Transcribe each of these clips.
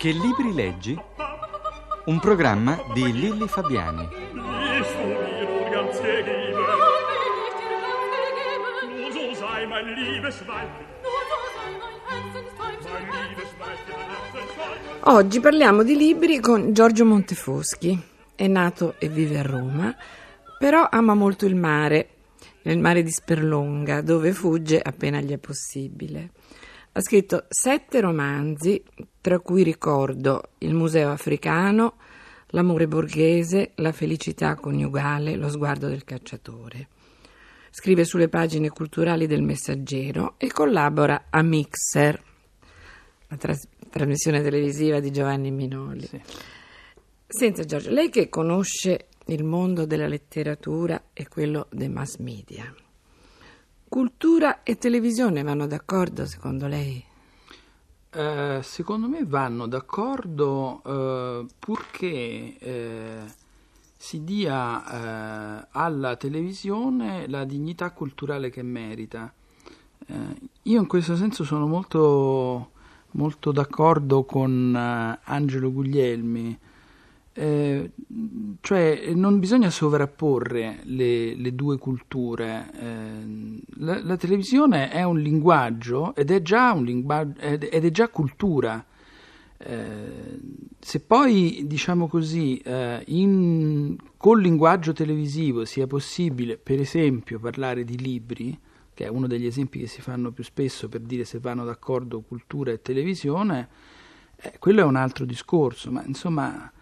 Che libri leggi? Un programma di Lilli Fabiani. Oggi parliamo di libri con Giorgio Montefoschi. È nato e vive a Roma, però ama molto il mare, nel mare di Sperlonga, dove fugge appena gli è possibile. Ha scritto sette romanzi, tra cui ricordo Il Museo Africano, L'amore borghese, La felicità coniugale, Lo sguardo del cacciatore. Scrive sulle pagine culturali del Messaggero e collabora a Mixer, la tras- trasmissione televisiva di Giovanni Minoli. Senta Giorgio, lei che conosce il mondo della letteratura e quello dei mass media, cultura e televisione vanno d'accordo secondo lei? Eh, secondo me vanno d'accordo eh, purché eh, si dia eh, alla televisione la dignità culturale che merita. Eh, io in questo senso sono molto, molto d'accordo con eh, Angelo Guglielmi. Eh, cioè non bisogna sovrapporre le, le due culture. Eh, la, la televisione è un linguaggio ed è già, un linguaggio, ed ed è già cultura. Eh, se poi, diciamo così, eh, in, col linguaggio televisivo sia possibile, per esempio, parlare di libri, che è uno degli esempi che si fanno più spesso per dire se vanno d'accordo cultura e televisione, eh, quello è un altro discorso, ma insomma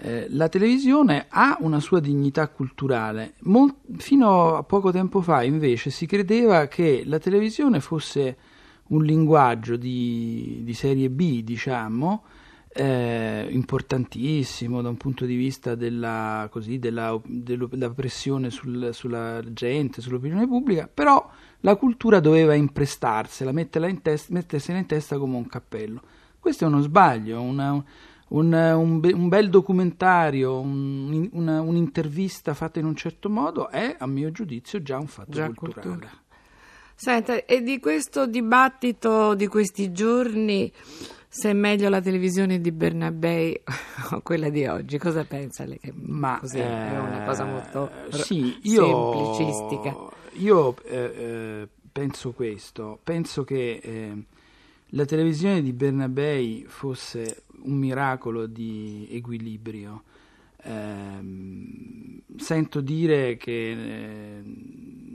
eh, la televisione ha una sua dignità culturale. Mol- fino a poco tempo fa invece si credeva che la televisione fosse un linguaggio di, di serie B, diciamo, eh, importantissimo da un punto di vista della, così, della, della pressione sul- sulla gente, sull'opinione pubblica, però la cultura doveva imprestarsela, in test- mettersela in testa come un cappello. Questo è uno sbaglio, una, un, un be- un bel documentario, un- una- un'intervista fatta in un certo modo è, a mio giudizio, già un fatto Già culturale. cultura. Senta, e di questo dibattito di questi giorni, se è meglio la televisione di Bernabei o quella di oggi, cosa pensa lei? Che Ma così è una cosa molto eh, sì, io, semplicistica. Io eh, eh, penso questo, penso che eh, la televisione di Bernabei fosse un miracolo di equilibrio. Ehm, sento dire che eh,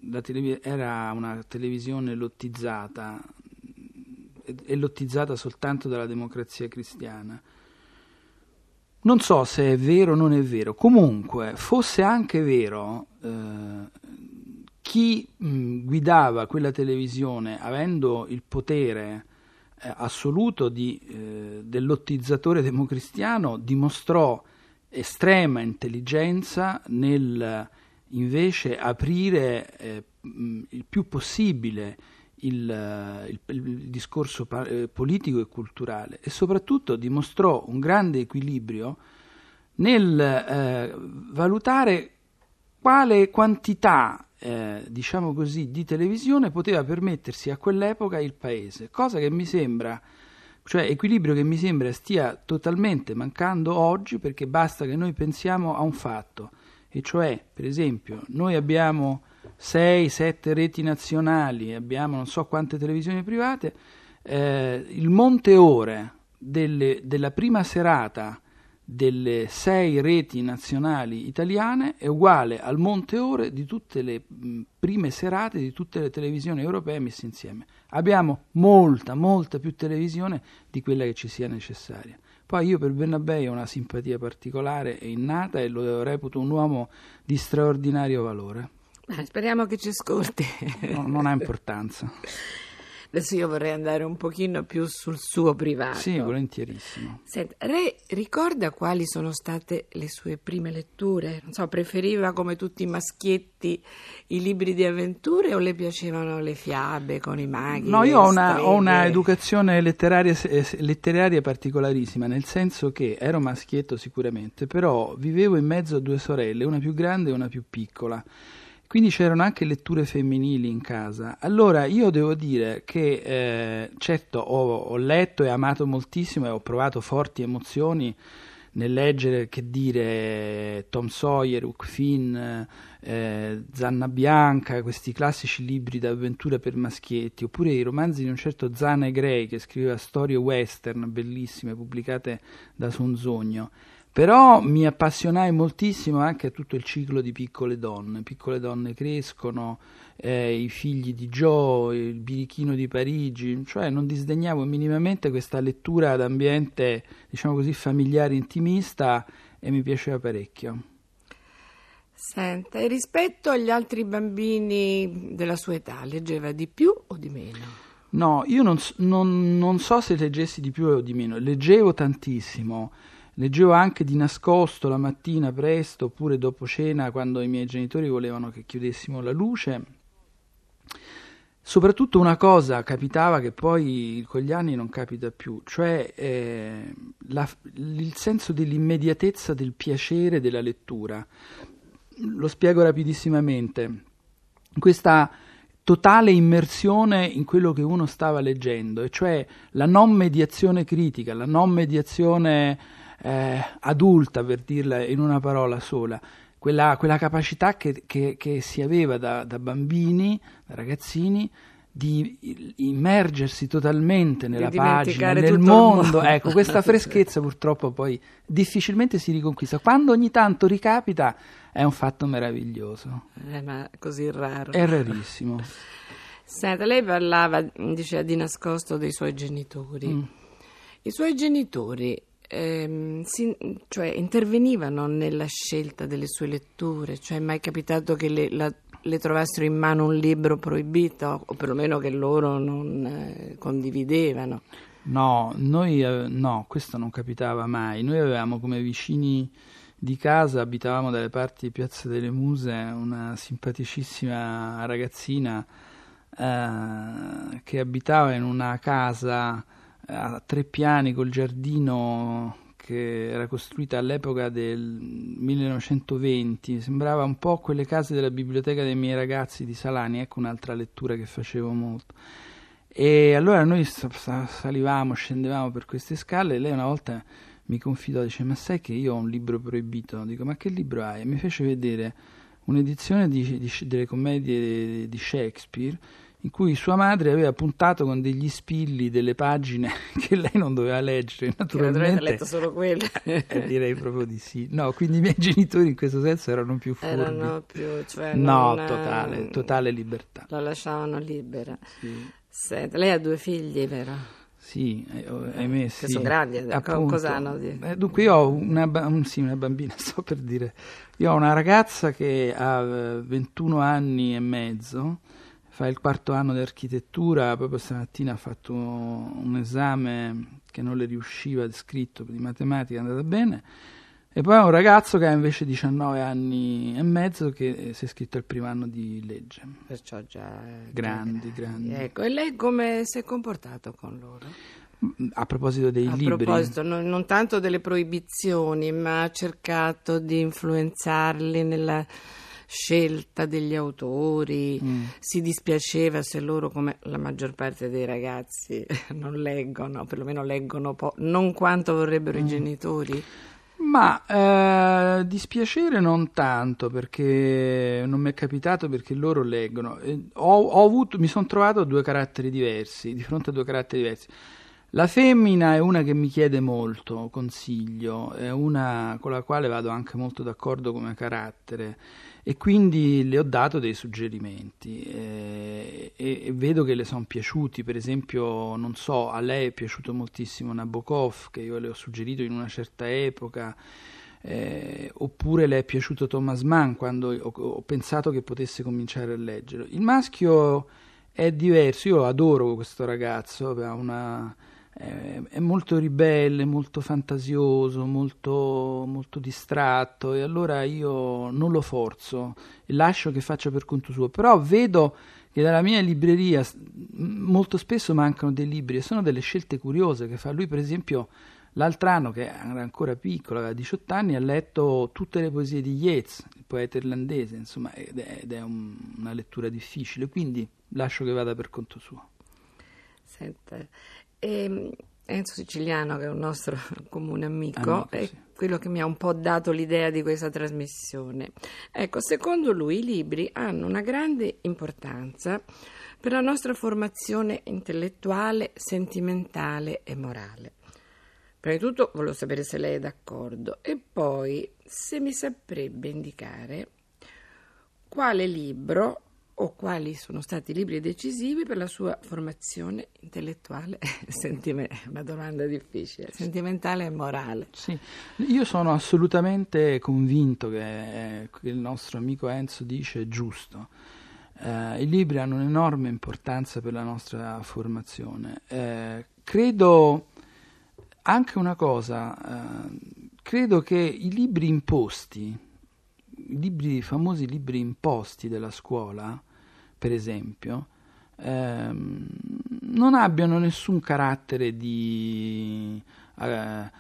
la televi- era una televisione lottizzata e lottizzata soltanto dalla democrazia cristiana. Non so se è vero o non è vero, comunque fosse anche vero, eh, chi mh, guidava quella televisione avendo il potere eh, assoluto di, eh, del lottizzatore democristiano dimostrò estrema intelligenza nel invece aprire eh, il più possibile il, eh, il- il discorso pa- eh, politico e culturale e soprattutto dimostrò un grande equilibrio nel eh, valutare quale quantità, eh, diciamo così, di televisione poteva permettersi a quell'epoca il paese, cosa che mi sembra, cioè equilibrio che mi sembra stia totalmente mancando oggi perché basta che noi pensiamo a un fatto, e cioè, per esempio, noi abbiamo 6-7 reti nazionali, abbiamo non so quante televisioni private, eh, il monte ore delle- della prima serata delle sei reti nazionali italiane è uguale al monte ore di tutte le prime serate di tutte le televisioni europee messe insieme. Abbiamo molta, molta più televisione di quella che ci sia necessaria. Poi io per Bernabei ho una simpatia particolare e innata e lo reputo un uomo di straordinario valore. Speriamo che ci ascolti. No- non ha importanza. Adesso io vorrei andare un pochino più sul suo privato. Sì, volentierissimo. Senta, lei ricorda quali sono state le sue prime letture? Non so, preferiva come tutti i maschietti i libri di avventure o le piacevano le fiabe con i maghi? No, io ho una, ho una educazione letteraria, eh, letteraria particolarissima, nel senso che ero maschietto sicuramente, però vivevo in mezzo a due sorelle, una più grande e una più piccola. Quindi c'erano anche letture femminili in casa. Allora io devo dire che eh, certo ho, ho, letto e amato moltissimo e ho provato forti emozioni nel leggere, che dire, Tom Sawyer, Huck Finn, eh, Zanna Bianca, questi classici libri d'avventura per maschietti, oppure i romanzi di un certo Zana e Gray che scriveva storie western bellissime pubblicate da Sonzogno. Però mi appassionai moltissimo anche a tutto il ciclo di Piccole Donne. Piccole Donne crescono, eh, i figli di Joe, il birichino di Parigi, cioè non disdegnavo minimamente questa lettura d'ambiente, diciamo così, familiare, intimista e mi piaceva parecchio. Senta, e rispetto agli altri bambini della sua età, leggeva di più o di meno? No, io non, non, non so se leggessi di più o di meno, leggevo tantissimo Leggevo anche di nascosto la mattina presto, oppure dopo cena, quando i miei genitori volevano che chiudessimo la luce. Soprattutto una cosa capitava che poi con gli anni non capita più, cioè eh, la, il senso dell'immediatezza del piacere della lettura. Lo spiego rapidissimamente. Questa totale immersione in quello che uno stava leggendo, e cioè la non mediazione critica, la non mediazione eh, adulta, per dirla in una parola sola, quella, quella capacità che, che, che, si aveva da, da, bambini, da ragazzini, di immergersi totalmente nella pagina, nel mondo. mondo. Ecco, questa freschezza purtroppo poi difficilmente si riconquista. Quando ogni tanto ricapita è un fatto meraviglioso. Eh, ma così raro. È rarissimo. Senta, lei parlava, diceva di nascosto dei suoi genitori. Mm. I suoi genitori ehm, si, cioè, intervenivano nella scelta delle sue letture? Cioè, è mai capitato che le, la, le, trovassero in mano un libro proibito o perlomeno che loro non eh, condividevano? No, noi, eh, no, questo non capitava mai. Noi avevamo come vicini di casa, abitavamo dalle parti di Piazza delle Muse, una simpaticissima ragazzina eh, che abitava in una casa a tre piani col giardino che era costruita all'epoca del 1920, sembrava un po' quelle case della biblioteca dei miei ragazzi di Salani, ecco un'altra lettura che facevo molto. E allora noi salivamo, scendevamo per queste scale e lei una volta mi confidò, dice ma sai che io ho un libro proibito? Dico ma che libro hai? E mi fece vedere un'edizione di, di, delle commedie di Shakespeare in cui sua madre aveva puntato con degli spilli delle pagine che lei non doveva leggere, naturalmente. Che letto solo quelle. direi proprio di sì. No, quindi i miei genitori in questo senso erano più furbi. Erano più, cioè No, totale, totale libertà. La lasciavano libera. Sì. Senta, lei ha due figli, vero? Sì, eh, oh, ahimè che sì. sono grandi, eh, Appunto. cosa hanno di... eh, dunque io ho una, un, sì, una bambina, sto per dire, io ho una ragazza che ha 21 anni e mezzo, fa il quarto anno di architettura, proprio stamattina ha fatto un esame che non le riusciva scritto di matematica, è andata bene. E poi ha un ragazzo che ha invece 19 anni e mezzo che si è iscritto al primo anno di legge. Perciò già... Grandi, grandi. Ecco, e lei come si è comportato con loro? A proposito dei A libri. A proposito, non, non tanto delle proibizioni, ma ha cercato di influenzarli nella scelta degli autori, mm. si dispiaceva se loro, come la maggior parte dei ragazzi, non leggono, perlomeno leggono po- non quanto vorrebbero mm. i genitori. Ma eh, dispiacere non tanto perché non mi è capitato perché loro leggono. Ho, ho avuto, mi sono trovato due caratteri diversi, di fronte a due caratteri diversi. La femmina è una che mi chiede molto consiglio, è una con la quale vado anche molto d'accordo come carattere e quindi le ho dato dei suggerimenti eh, e, e, vedo che le sono piaciuti, per esempio, non so, a lei è piaciuto moltissimo Nabokov che io le ho suggerito in una certa epoca. Eh, oppure le è piaciuto Thomas Mann quando ho, ho pensato che potesse cominciare a leggerlo. Il maschio è diverso, io adoro questo ragazzo, ha una, è molto ribelle, molto fantasioso, molto, molto, distratto e allora io non lo forzo e lascio che faccia per conto suo. Però vedo che dalla mia libreria molto spesso mancano dei libri e sono delle scelte curiose che fa. Lui per esempio L'altro anno, che era ancora piccola, aveva 18 anni, ha letto tutte le poesie di Yeats, il poeta irlandese, insomma, ed è, ed è un, una lettura difficile, quindi lascio che vada per conto suo. Senta, ehm, Enzo Siciliano, che è un nostro comune amico, Amico, è sì. quello che mi ha un po' dato l'idea di questa trasmissione. Ecco, secondo lui i libri hanno una grande importanza per la nostra formazione intellettuale, sentimentale e morale. Prima di tutto volevo sapere se lei è d'accordo e poi se mi saprebbe indicare quale libro o quali sono stati i libri decisivi per la sua formazione intellettuale, sentime- una domanda difficile, sentimentale e morale. Sì, io sono assolutamente convinto che eh, che il nostro amico Enzo dice giusto. Eh, I libri hanno un'enorme importanza per la nostra formazione. Eh, credo anche una cosa, eh, credo che i libri imposti, libri, famosi libri imposti della scuola, per esempio, ehm, non abbiano nessun carattere di, eh,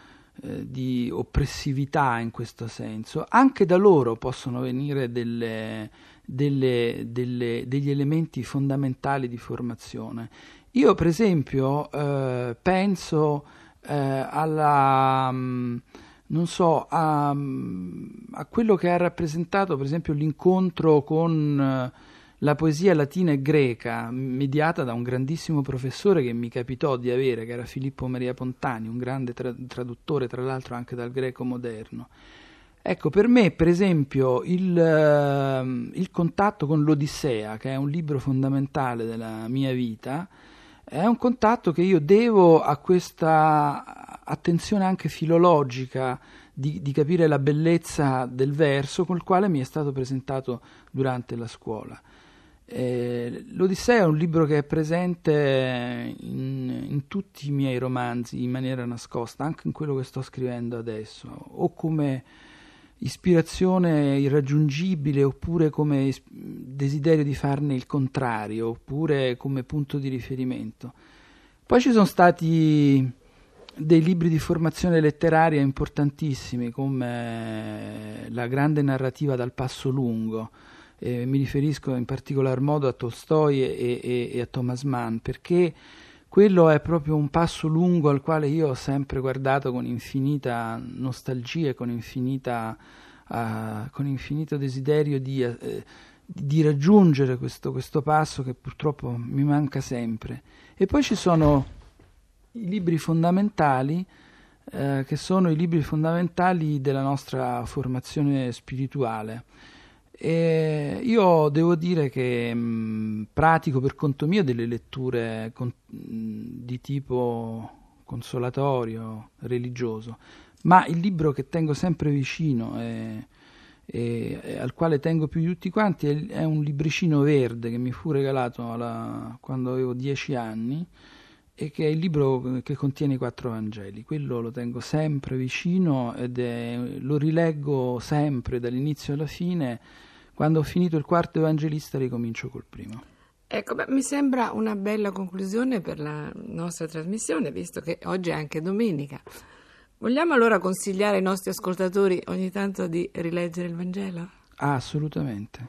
eh, di oppressività in questo senso. Anche da loro possono venire delle- delle- delle- degli elementi fondamentali di formazione. Io, per esempio, eh, penso eh, alla, mm, non so, a, a quello che ha rappresentato, per esempio, l'incontro con eh, la poesia latina e greca, mediata da un grandissimo professore che mi capitò di avere, che era Filippo Maria Pontani, un grande tra- traduttore, tra l'altro, anche dal greco moderno. Ecco, per me, per esempio, il, ehm, il contatto con l'Odissea, che è un libro fondamentale della mia vita, è un contatto che io devo a questa attenzione anche filologica di, di capire la bellezza del verso col quale mi è stato presentato durante la scuola. Eh, L'Odissea è un libro che è presente in, in tutti i miei romanzi in maniera nascosta, anche in quello che sto scrivendo adesso, o come ispirazione irraggiungibile, oppure come desiderio di farne il contrario, oppure come punto di riferimento. Poi ci sono stati dei libri di formazione letteraria importantissimi, come La grande narrativa dal passo lungo. Eh, mi riferisco in particolar modo a Tolstoi e, e- e a Thomas Mann, perché quello è proprio un passo lungo al quale io ho sempre guardato con infinita nostalgia e con, infinita, ah, con infinito desiderio di, eh, di raggiungere questo, questo passo che purtroppo mi manca sempre. E poi ci sono i libri fondamentali, eh, che sono i libri fondamentali della nostra formazione spirituale. E io devo dire che mh, pratico per conto mio delle letture con- mh, di tipo consolatorio, religioso, ma il libro che tengo sempre vicino e, e- e al quale tengo più di tutti quanti è, è un libricino verde che mi fu regalato alla- quando avevo dieci anni e che è il libro che contiene i quattro Vangeli. Quello lo tengo sempre vicino ed è- lo rileggo sempre dall'inizio alla fine. Quando ho finito il quarto evangelista ricomincio col primo. Ecco, beh, mi sembra una bella conclusione per la nostra trasmissione, visto che oggi è anche domenica. Vogliamo allora consigliare ai nostri ascoltatori ogni tanto di rileggere il Vangelo? Ah, assolutamente.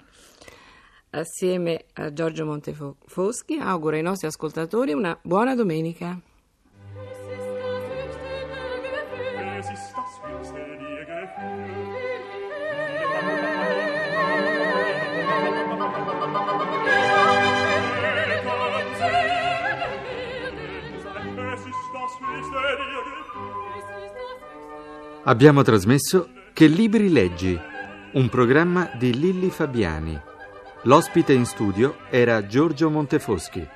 Assieme a Giorgio Montefoschi auguro ai nostri ascoltatori una buona domenica. Abbiamo trasmesso Che libri leggi? Un programma di Lilli Fabiani. L'ospite in studio era Giorgio Montefoschi.